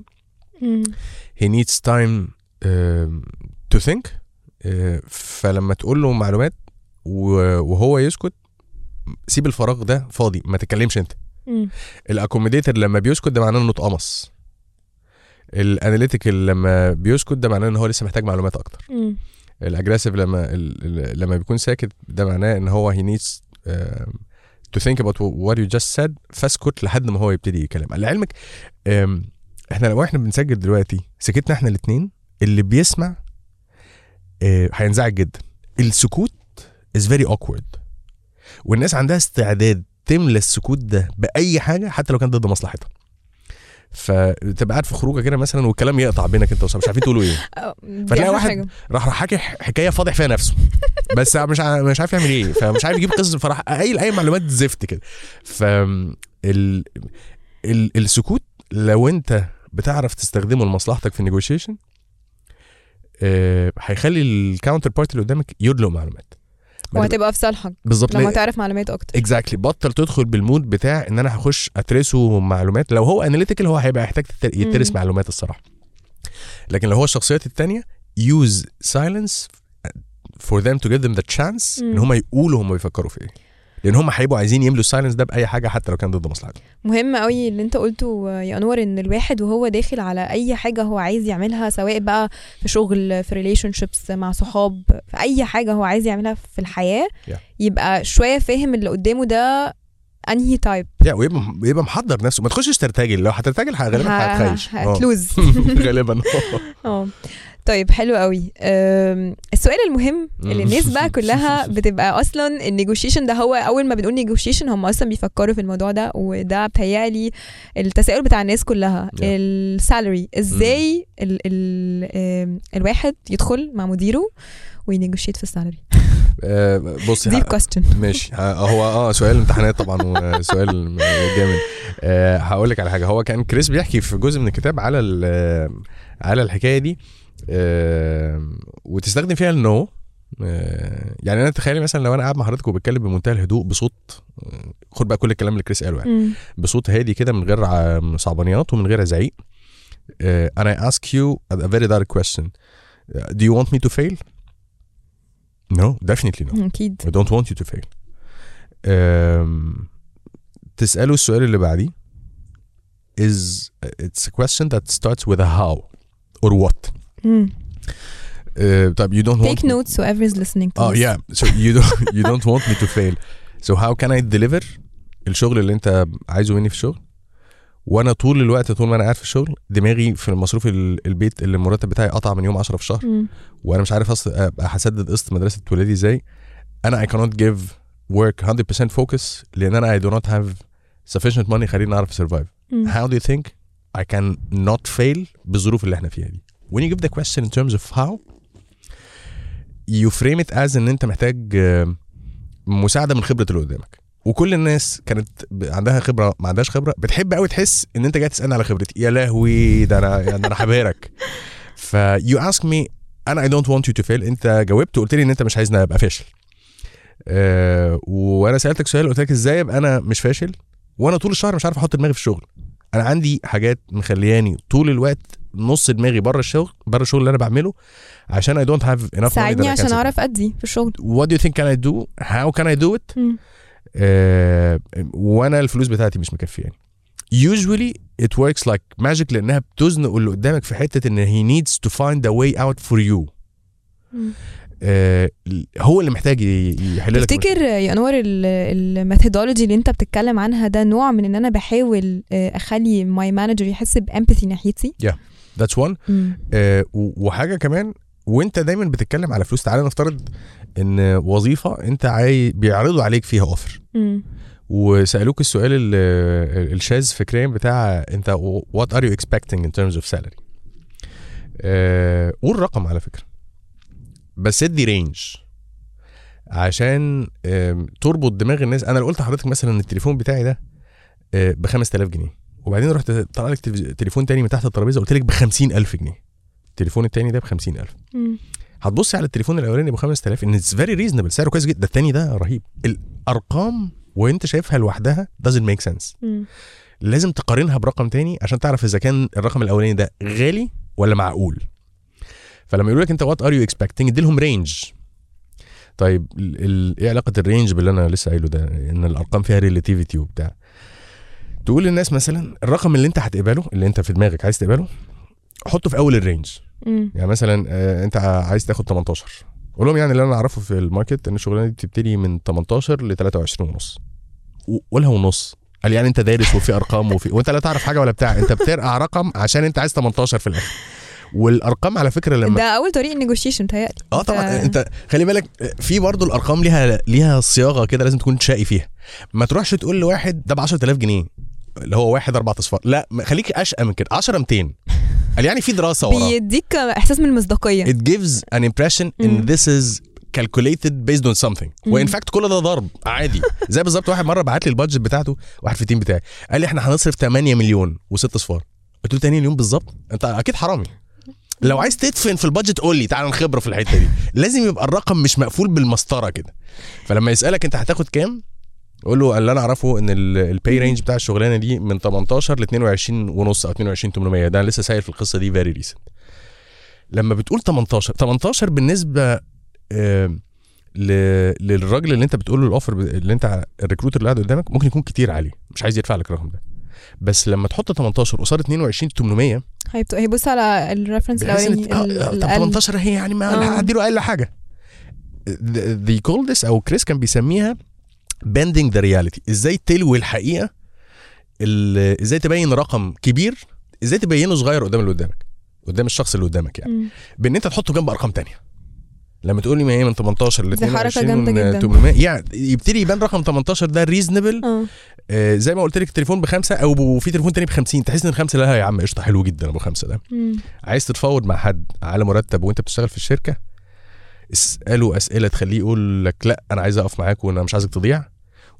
he needs time um, to think. Uh, فلما تقول له معلومات وهو يسكت سيب الفراغ ده فاضي ما تتكلمش انت. مم. ال accommodator لما بيسكت ده معناه إنه اتقمص. ال analytical لما بيسكت ده معناه إن هو لسه محتاج معلومات أكتر. ال aggressive لما لما بيكون ساكت ده معناه إن هو needs um, to think about what you just said فاسكت لحد ما هو يبتدي يتكلم. لعلمك um, إحنا لو إحنا بنسجل دلوقتي سكتنا إحنا الاثنين اللي بيسمع آه، هينزعج جدا. السكوت is very awkward. والناس عندها استعداد تملى السكوت ده بأي حاجة حتى لو كان ضد مصلحتها. فتبقى قاعد في خروجة كده مثلا والكلام يقطع بينك انت وصاحبك مش عارفين تقولوا إيه. <laughs> فتلاقي واحد. راح راح حكي حكاية فاضح فيها نفسه. <laughs> بس مش مش عارف يعمل إيه فمش عارف يجيب قصة فراح قايل أي معلومات زفت كده. ف ال... ال... السكوت لو انت بتعرف تستخدمه لمصلحتك في النيجوشيشن آه، هيخلي ال counter party اللي قدامك يدلق معلومات. وهتبقى في صالحك بالظبط. لما تعرف معلومات أكتر. exactly بطل تدخل بال mood بتاع إن أنا هخش أترسه معلومات. لو هو analytical هو هيبقى يحتاج يترس مم. معلومات الصراحة. لكن لو هو الشخصيات التانية use silence for them to give them the chance إن. هم يقولوا هم بيفكروا في إيه. لأن هم هيبقوا عايزين يملوا ال silence ده بأي حاجة حتى لو كان ضد مصلحتهم. مهم قوي اللي انت قلته يا انور ان الواحد وهو داخل على أي حاجة هو عايز يعملها سواء بقى في شغل في relationships مع صحاب في أي حاجة هو عايز يعملها في الحياة Yeah. يبقى شوية فاهم اللي قدامه ده أنهي type yeah ويبقى يبقى محضر نفسه. ما تخشش ترتجل. لو هترتجل غالبا هتخيش. <laughs> آه. هت lose. <laughs> غالبا. <laughs> آه. طيب حلو قوي. السؤال المهم اللي الناس بقى كلها <laughs> بتبقى أصلا النيجوشيشن ده هو أول ما بنقول نيجوشيشن هم أصلا بيفكروا في الموضوع ده وده بتهيألي التساؤل بتاع الناس كلها Yeah. ال salary. إزاي ال ال أم، الواحد يدخل مع مديره وي negotiate في ال salary؟ <laughs> آه، بصي deep question <laughs> ماشي. هو آه سؤال امتحانات طبعا وسؤال جامد. آه هقول لك على حاجة. هو كان كريس بيحكي في جزء من الكتاب على على الحكاية دي. وتستخدم فيها ال no آه يعني أنا تخيلي مثلا لو أنا قاعد مع حضرتك وبتكلم بمنتهى الهدوء بصوت آه، خد بقى كل الكلام اللي كريس قاله يعني بصوت هادي كده من غير صعبانيات ومن غير زعيق آه I ask you a very direct question Uh, do you want me to fail? No, definitely no. أكيد I don't want you to fail. تسأله السؤال اللي بعديه is it's a question that starts with a how or what. مم. Uh, you don't want take notes whoever is listening to Oh this. yeah, so you don't <laughs> you don't want me to fail. So how can I deliver الشغل اللي انت عايزه مني في الشغل وأنا طول الوقت طول ما أنا قاعد في الشغل دماغي في مصروف ال- البيت اللي المرتب بتاعي قطع من يوم 10 في الشهر مم. وأنا مش عارف هسدد قسط مدرسة ولادي إزاي أنا I cannot give work 100% focus لأن أنا I do not have sufficient money خليني أعرف survive مم. how do you think I can not fail بالظروف اللي إحنا فيها دي when you give the question in terms of how you frame it as إن أنت محتاج آه، مساعدة من خبرة اللي قدامك. وكل الناس كانت عندها خبرة ما عندهاش خبرة بتحب قوي تحس إن أنت جاي تسألني على خبرتي. يا لهوي ده أنا يعني أنا هبهرك ف you ask me أنا I don't want you to fail. أنت جاوبت وقلت لي إن أنت مش عايزني أبقى فاشل. أه وأنا سألتك سؤال قلت لك إزاي أبقى أنا مش فاشل؟ وأنا طول الشهر مش عارف أحط دماغي في الشغل. أنا عندي حاجات مخلياني طول الوقت نص دماغي بره الشغل بره الشغل اللي أنا بعمله عشان have enough money that ساعدني عشان. أعرف أدي في الشغل. What can I do? How can I do it? مم. آه وأنا الفلوس بتاعتي مش مكفياني usually it works like magic لأنها بتزنق اللي قدامك في حتة إن he needs to find a way out for you. مم. آه هو اللي محتاج يحل لك تفتكر يا أنور ال methodology اللي أنت بتتكلم عنها ده نوع من إن أنا بحاول آه، أخلي my manager يحس ب empathy ناحيتي؟ That's one. مم. آه و- وحاجة كمان وانت دايما بتتكلم على فلوس تعالى نفترض إن وظيفة انت عاي بيعرضوا عليك فيها offer. وسألوك السؤال ال- الشاذ فكريا بتاع انت what are you expecting in terms of salary آه، قول رقم على فكرة. بس ادي range عشان تربط دماغ الناس. أنا لو قلت لحضرتك مثلا إن التليفون بتاعي ده ب 5000 جنيه. وبعدين رحت طلع لك تليفون تاني من تحت الترابيزة قلت لك ب 50000 جنيه. التليفون التاني ده ب 50000 مم. هتبص على التليفون الأولاني ب 5000 إن it's very reasonable سعره كويس جدا. ده التاني ده رهيب. الأرقام وأنت شايفها لوحدها doesn't make sense. مم. لازم تقارنها برقم تاني عشان تعرف إذا كان الرقم الأولاني ده غالي ولا معقول. فلما يقولوا لك أنت what are you expecting ادي لهم range طيب ال- ال- إيه علاقة ال range باللي أنا لسه قايله ده؟ إن الأرقام فيها relativity وبتاع. تقول للناس مثلا الرقم اللي انت هتقبله اللي انت في دماغك عايز تقبله حطه في أول ال range. مم. يعني مثلا آه، انت عايز تاخد 18 قول لهم يعني اللي أنا أعرفه في ال market إن الشغلانة دي بتبتدي من 18 ل 23 ونص. قولها ونص. قال يعني انت دارس وفي أرقام وفي وانت لا تعرف حاجة ولا بتاع. انت بترقع رقم عشان انت عايز 18 في الآخر. والأرقام على فكرة لما ده أول طريق النيجوشيشن متهيألي. آه طبعا. انت خلي بالك في برضه الأرقام ليها ليها صياغة كده لازم تكون شقي فيها. ما تروحش تقول لواحد ده ب 10000 جنيه. اللي هو واحد أربع أصفار. لا خليك أشقى من كده. 10 200 قال يعني في دراسة وراه بيديك إحساس من المصداقية. It gives an impression إن this is calculated based on something. و in fact كل ده ضرب. عادي. زي بالظبط واحد مرة بعت لي ال budget بتاعته واحد في ال team بتاعي. قال لي إحنا هنصرف 8 مليون وست صفار قلت له 8 مليون بالظبط؟ أنت أكيد حرامي. لو عايز تدفن في ال budget قول لي. تعال نخبره في الحتة دي. لازم يبقى الرقم مش مقفول بالمسطرة كده. فلما يسألك أنت هتاخد كام؟ قول له اللي أنا أعرفه إن ال pay range بتاع الشغلانة دي من 18 ل 22 ونص أو 22 800 ده أنا لسه سائل في القصة دي very recent لما بتقول 18 18 بالنسبة آه، للراجل اللي أنت بتقول له ال offer اللي أنت ال recruiter اللي قاعد قدامك ممكن يكون كتير عليه مش عايز يدفع لك الرقم ده بس لما تحط 18 قصاد 22 800 هيبت- هيبص على ال reference الأولاني آه، ال- طب الأقل. 18 هي يعني ما آه. هدي له أقل حاجة they call this أو كريس كان بيسميها bending the reality إزاي تلوي الحقيقة ال- إزاي تبين رقم كبير؟ إزاي تبينه صغير قدام اللي قدامك؟ قدام الشخص اللي قدامك يعني. بإن أنت تحطه جنب أرقام تانية. لما تقول لي ما هي من 18 ل دي حركة 22 جامدة جدا. 800 يعني يبتدي يبان رقم 18 ده reasonable آه. آه زي ما قلت لك التليفون بخمسة أو في تليفون تاني ب 50 تحس إن الخمسه لا يا عم قشطة حلو جدا أبو خمسة ده. مم. عايز تتفاوض مع حد على مرتب وأنت بتشتغل في الشركة؟ اساله أسئلة تخليه يقول لك لا أنا عايز أقف معاك وأنا مش عايزك تضيع.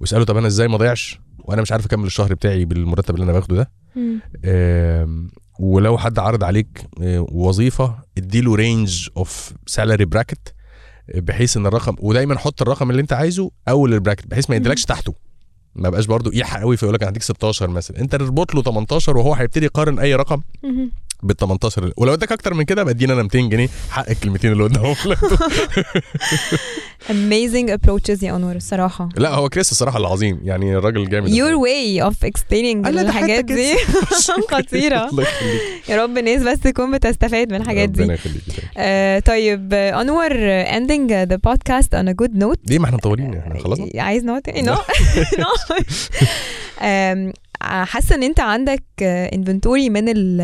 واساله طب أنا إزاي ما اضيعش وأنا مش عارف أكمل الشهر بتاعي بالمرتب اللي أنا باخده ده. ولو حد عرض عليك آه، وظيفة اديله range of salary bracket بحيث إن الرقم ودايما حط الرقم اللي أنت عايزه أول ال bracket بحيث ما يديلكش تحته. ما بقاش برضو ايحاء قوي فيقول لك أنا هديك 16 مثلا. أنت اربط له 18 وهو هيبتدي يقارن أي رقم. بال 18 اللي- ولو اداك أكتر من كده بقى ادينا أنا 200 جنيه. حق الكلمتين اللي قدامهم <laughs> amazing approaches يا أنور الصراحة. لا هو كريس الصراحة العظيم. يعني الراجل جامد. Your way of explaining الحاجات دي. <laughs> خطيرة. <laughs> يا رب الناس بس تكون بتستفاد من الحاجات دي. ربنا يخليك. آه طيب أنور ending the podcast on a good note. ليه؟ ما إحنا مطولين. إحنا خلصنا. عايز not no no حاسة إن أنت عندك inventory من ال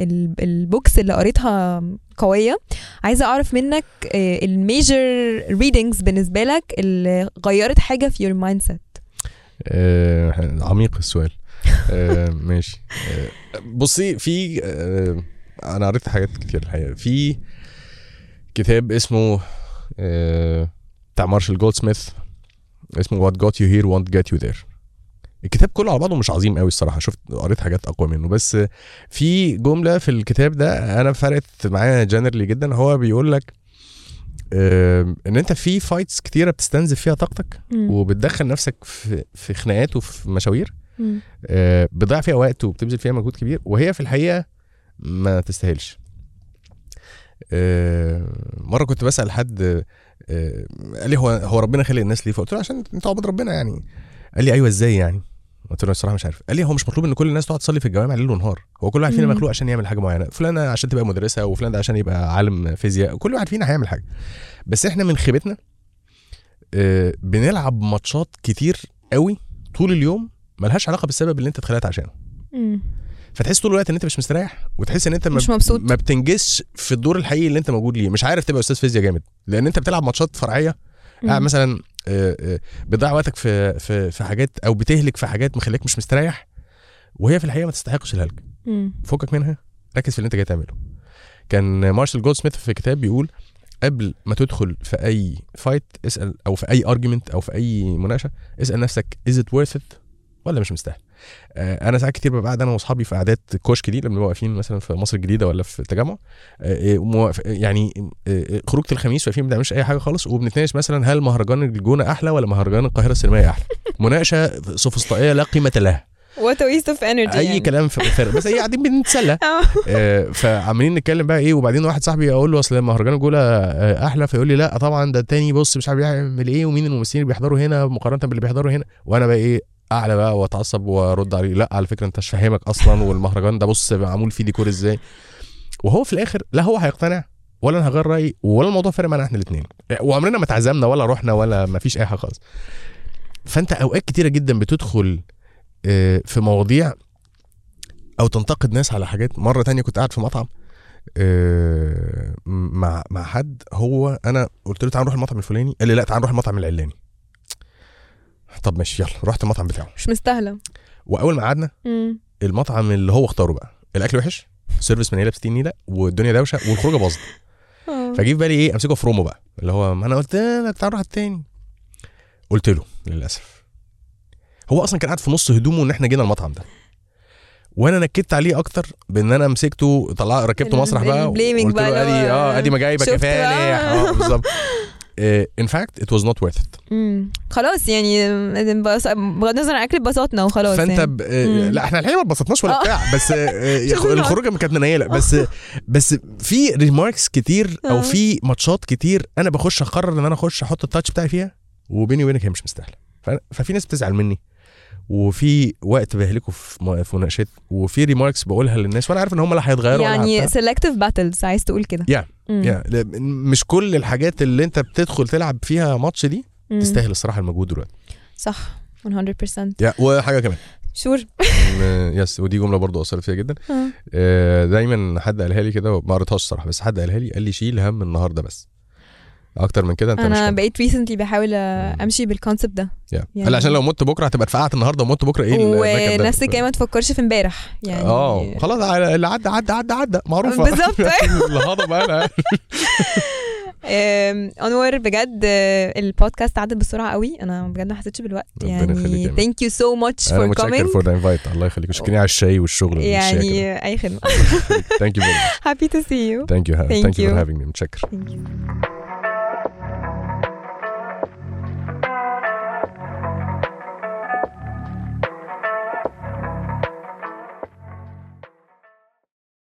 ال ال books اللي قريتها قوية. عايزة أعرف منك ال major readings بالنسبة لك اللي غيرت حاجة في your mindset آه عميق السؤال. آه <laughs> ماشي. آه بصي في آه أنا قريت حاجات كتير الحقيقة. في كتاب اسمه آه بتاع مارشال جولد سميث اسمه What Got You Here Won't Get You There الكتاب كله على بعضه مش عظيم قوي الصراحة. شفت قريت حاجات أقوى منه. بس في جملة في الكتاب ده أنا فرقت معايا generally جدا. هو بيقول لك إن أنت في fights كتيرة بتستنزف فيها طاقتك وبتدخل نفسك في في خناقات وفي مشاوير. آه بتضيع فيها وقت وبتبذل فيها مجهود كبير. وهي في الحقيقة ما تستاهلش. آه مرة كنت بسأل حد آه قال لي هو هو ربنا خلق الناس ليه؟ فقلت له عشان أنت عبد ربنا يعني. قال لي أيوه إزاي يعني؟ قلت له الصراحة مش عارف. قال لي هو مش مطلوب إن كل الناس تقعد تصلي في الجوامع ليل ونهار. هو كل واحد فينا مخلوق عشان يعمل حاجة معينة. فلان عشان تبقى مدرسة وفلان ده عشان يبقى عالم فيزياء. كل واحد فينا هيعمل حاجة. بس إحنا من خيبتنا آه بنلعب ماتشات كتير قوي طول اليوم ملهاش علاقة بالسبب اللي أنت اتخلقت عشانه. فتحس طول الوقت إن أنت مش مستريح وتحس إن أنت مش مبسوط. ما بتنجزش في الدور الحقيقي اللي أنت موجود ليه. مش عارف تبقى أستاذ فيزياء جامد. لأن أنت بتلعب ماتشات فرعية. قاعد مثلا بتضيع وقتك في في في حاجات أو بتهلك في حاجات مخليك مش مستريح وهي في الحقيقة ما تستحقش الهلك. فكك منها ركز في اللي انت جاي تعمله. كان مارشال جولد سميث في كتاب بيقول قبل ما تدخل في أي fight اسأل أو في أي argument أو في أي مناقشة اسأل نفسك is it worth it ولا مش مستاهل؟ أنا ساعات كتير ببقى قاعد أنا وأصحابي في قعدات كشك دي لما بنبقى واقفين مثلا في مصر الجديدة ولا في التجمع يعني خروجة الخميس واقفين ما بنعملش أي حاجة خالص وبنتناقش مثلا هل مهرجان الجونة أحلى ولا مهرجان القاهرة السينمائي أحلى؟ <laughs> مناقشة سوفسطائية لا قيمة لها. what waste of energy أي يعني. كلام فارغ بس هي قاعدين بنتسلى. <laughs> آه. فعمالين نتكلم بقى إيه وبعدين واحد صاحبي أقول له أصل مهرجان الجونة أحلى فيقول لي لا طبعا ده التاني بص مش عارف يعمل إيه ومين الممثلين اللي بيحضروا هنا مقارنة باللي بيحضروا هنا؟ وأنا بقى إيه أعلى بقى وأتعصب وأرد عليه. لأ على فكرة أنت مش فاهمك أصلا <laughs> والمهرجان ده بص معمول فيه ديكور إزاي. وهو في الآخر لا هو هيقتنع ولا أنا هغير رأيي ولا الموضوع فارق معانا إحنا الاثنين وعمرنا ما اتعزمنا ولا رحنا ولا ما فيش أي حاجة خالص. فأنت أوقات كتيرة جدا بتدخل في مواضيع أو تنتقد ناس على حاجات. مرة تانية كنت قاعد في مطعم مع مع حد. هو أنا قلت له تعال نروح المطعم الفلاني. قال لي لأ تعال نروح المطعم العلاني. طب ماشي يلا رحت المطعم بتاعه. مش مستاهلة. وأول ما قعدنا المطعم اللي هو اختاره بقى. الأكل وحش سيرفيس من هنا ب 60 نيله والدنيا دوشة والخروجة باظت. فجي في بالي إيه أمسكه فرومه بقى. اللي هو ما أنا قلت لك تعال نروح التاني قلت له للأسف. هو أصلا كان قاعد في نص هدومه إن إحنا جينا المطعم ده. وأنا نكدت عليه أكتر بإن أنا مسكته طلع ركبته مسرح بقى قلت له أدي آه أدي مجايبك يا فالح. آه بالظبط. <laughs> in fact it was not worth it خلاص يعني بغض النظر عن أكل اتبسطنا وخلاص فأنت يعني. ب... لا إحنا الحقيقة ما اتبسطناش ولا بتاع بس <laughs> الخروجة كانت منيلة. بس بس في remarks كتير أو في ماتشات كتير أنا بخش أقرر إن أنا أخش أحط ال touch بتاعي فيها وبيني وبينك هي مش مستاهلة. ففي ناس بتزعل مني. وفي وقت بهلكه في مناقشات وفي remarks بقولها للناس وأنا عارف إن هم لا هيتغيروا يعني selective battles عايز تقول كده. yeah yeah مش كل الحاجات اللي أنت بتدخل تلعب فيها ماتش دي مم. تستاهل الصراحة المجهود دلوقتي. صح 100% yeah وحاجة كمان. sure yes ودي جملة برضو أثرت فيها جدا. آه، دايما حد قالها لي كده ما قريتهاش الصراحة بس حد قالها لي قال لي شيل هم النهارده بس. أكتر من كده؟ أنت مش أنا هم. بقيت recently بحاول أمشي بال concept ده. يعني. يعني- هلا عشان لو مت بكرة هتبقى اتفقعت النهارده ومت بكرة؟ إيه؟ ونفس الكلام ما تفكرش في امبارح. يعني آه. خلاص اللي عدى عدى عدى عدى. معروفة. بالظبط. <laughs> الهضبه أنا. <laughs> أنور بجد آه، البودكاست عدت بسرعة قوي. أنا بجد ما حسيتش بالوقت. يعني thank you so much for متشكر coming for the invite الله يخليك. وشكرا على الشاي والشغل يعني أي خدمة. ثانك يو <laughs> happy to see you. ثانك يو Thank ثانك يو you. فور هافينج مي متشكر. Thank you.